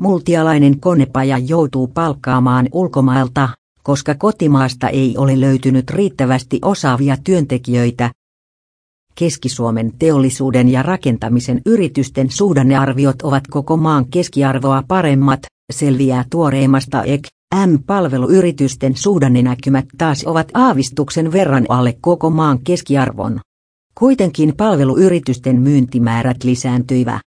multialainen konepaja joutuu palkkaamaan ulkomailta, koska kotimaasta ei ole löytynyt riittävästi osaavia työntekijöitä. Keski-Suomen teollisuuden ja rakentamisen yritysten suhdannearviot ovat koko maan keskiarvoa paremmat, selviää tuoreimmasta EK. M-palveluyritysten suhdannenäkymät taas ovat aavistuksen verran alle koko maan keskiarvon. Kuitenkin palveluyritysten myyntimäärät lisääntyivät.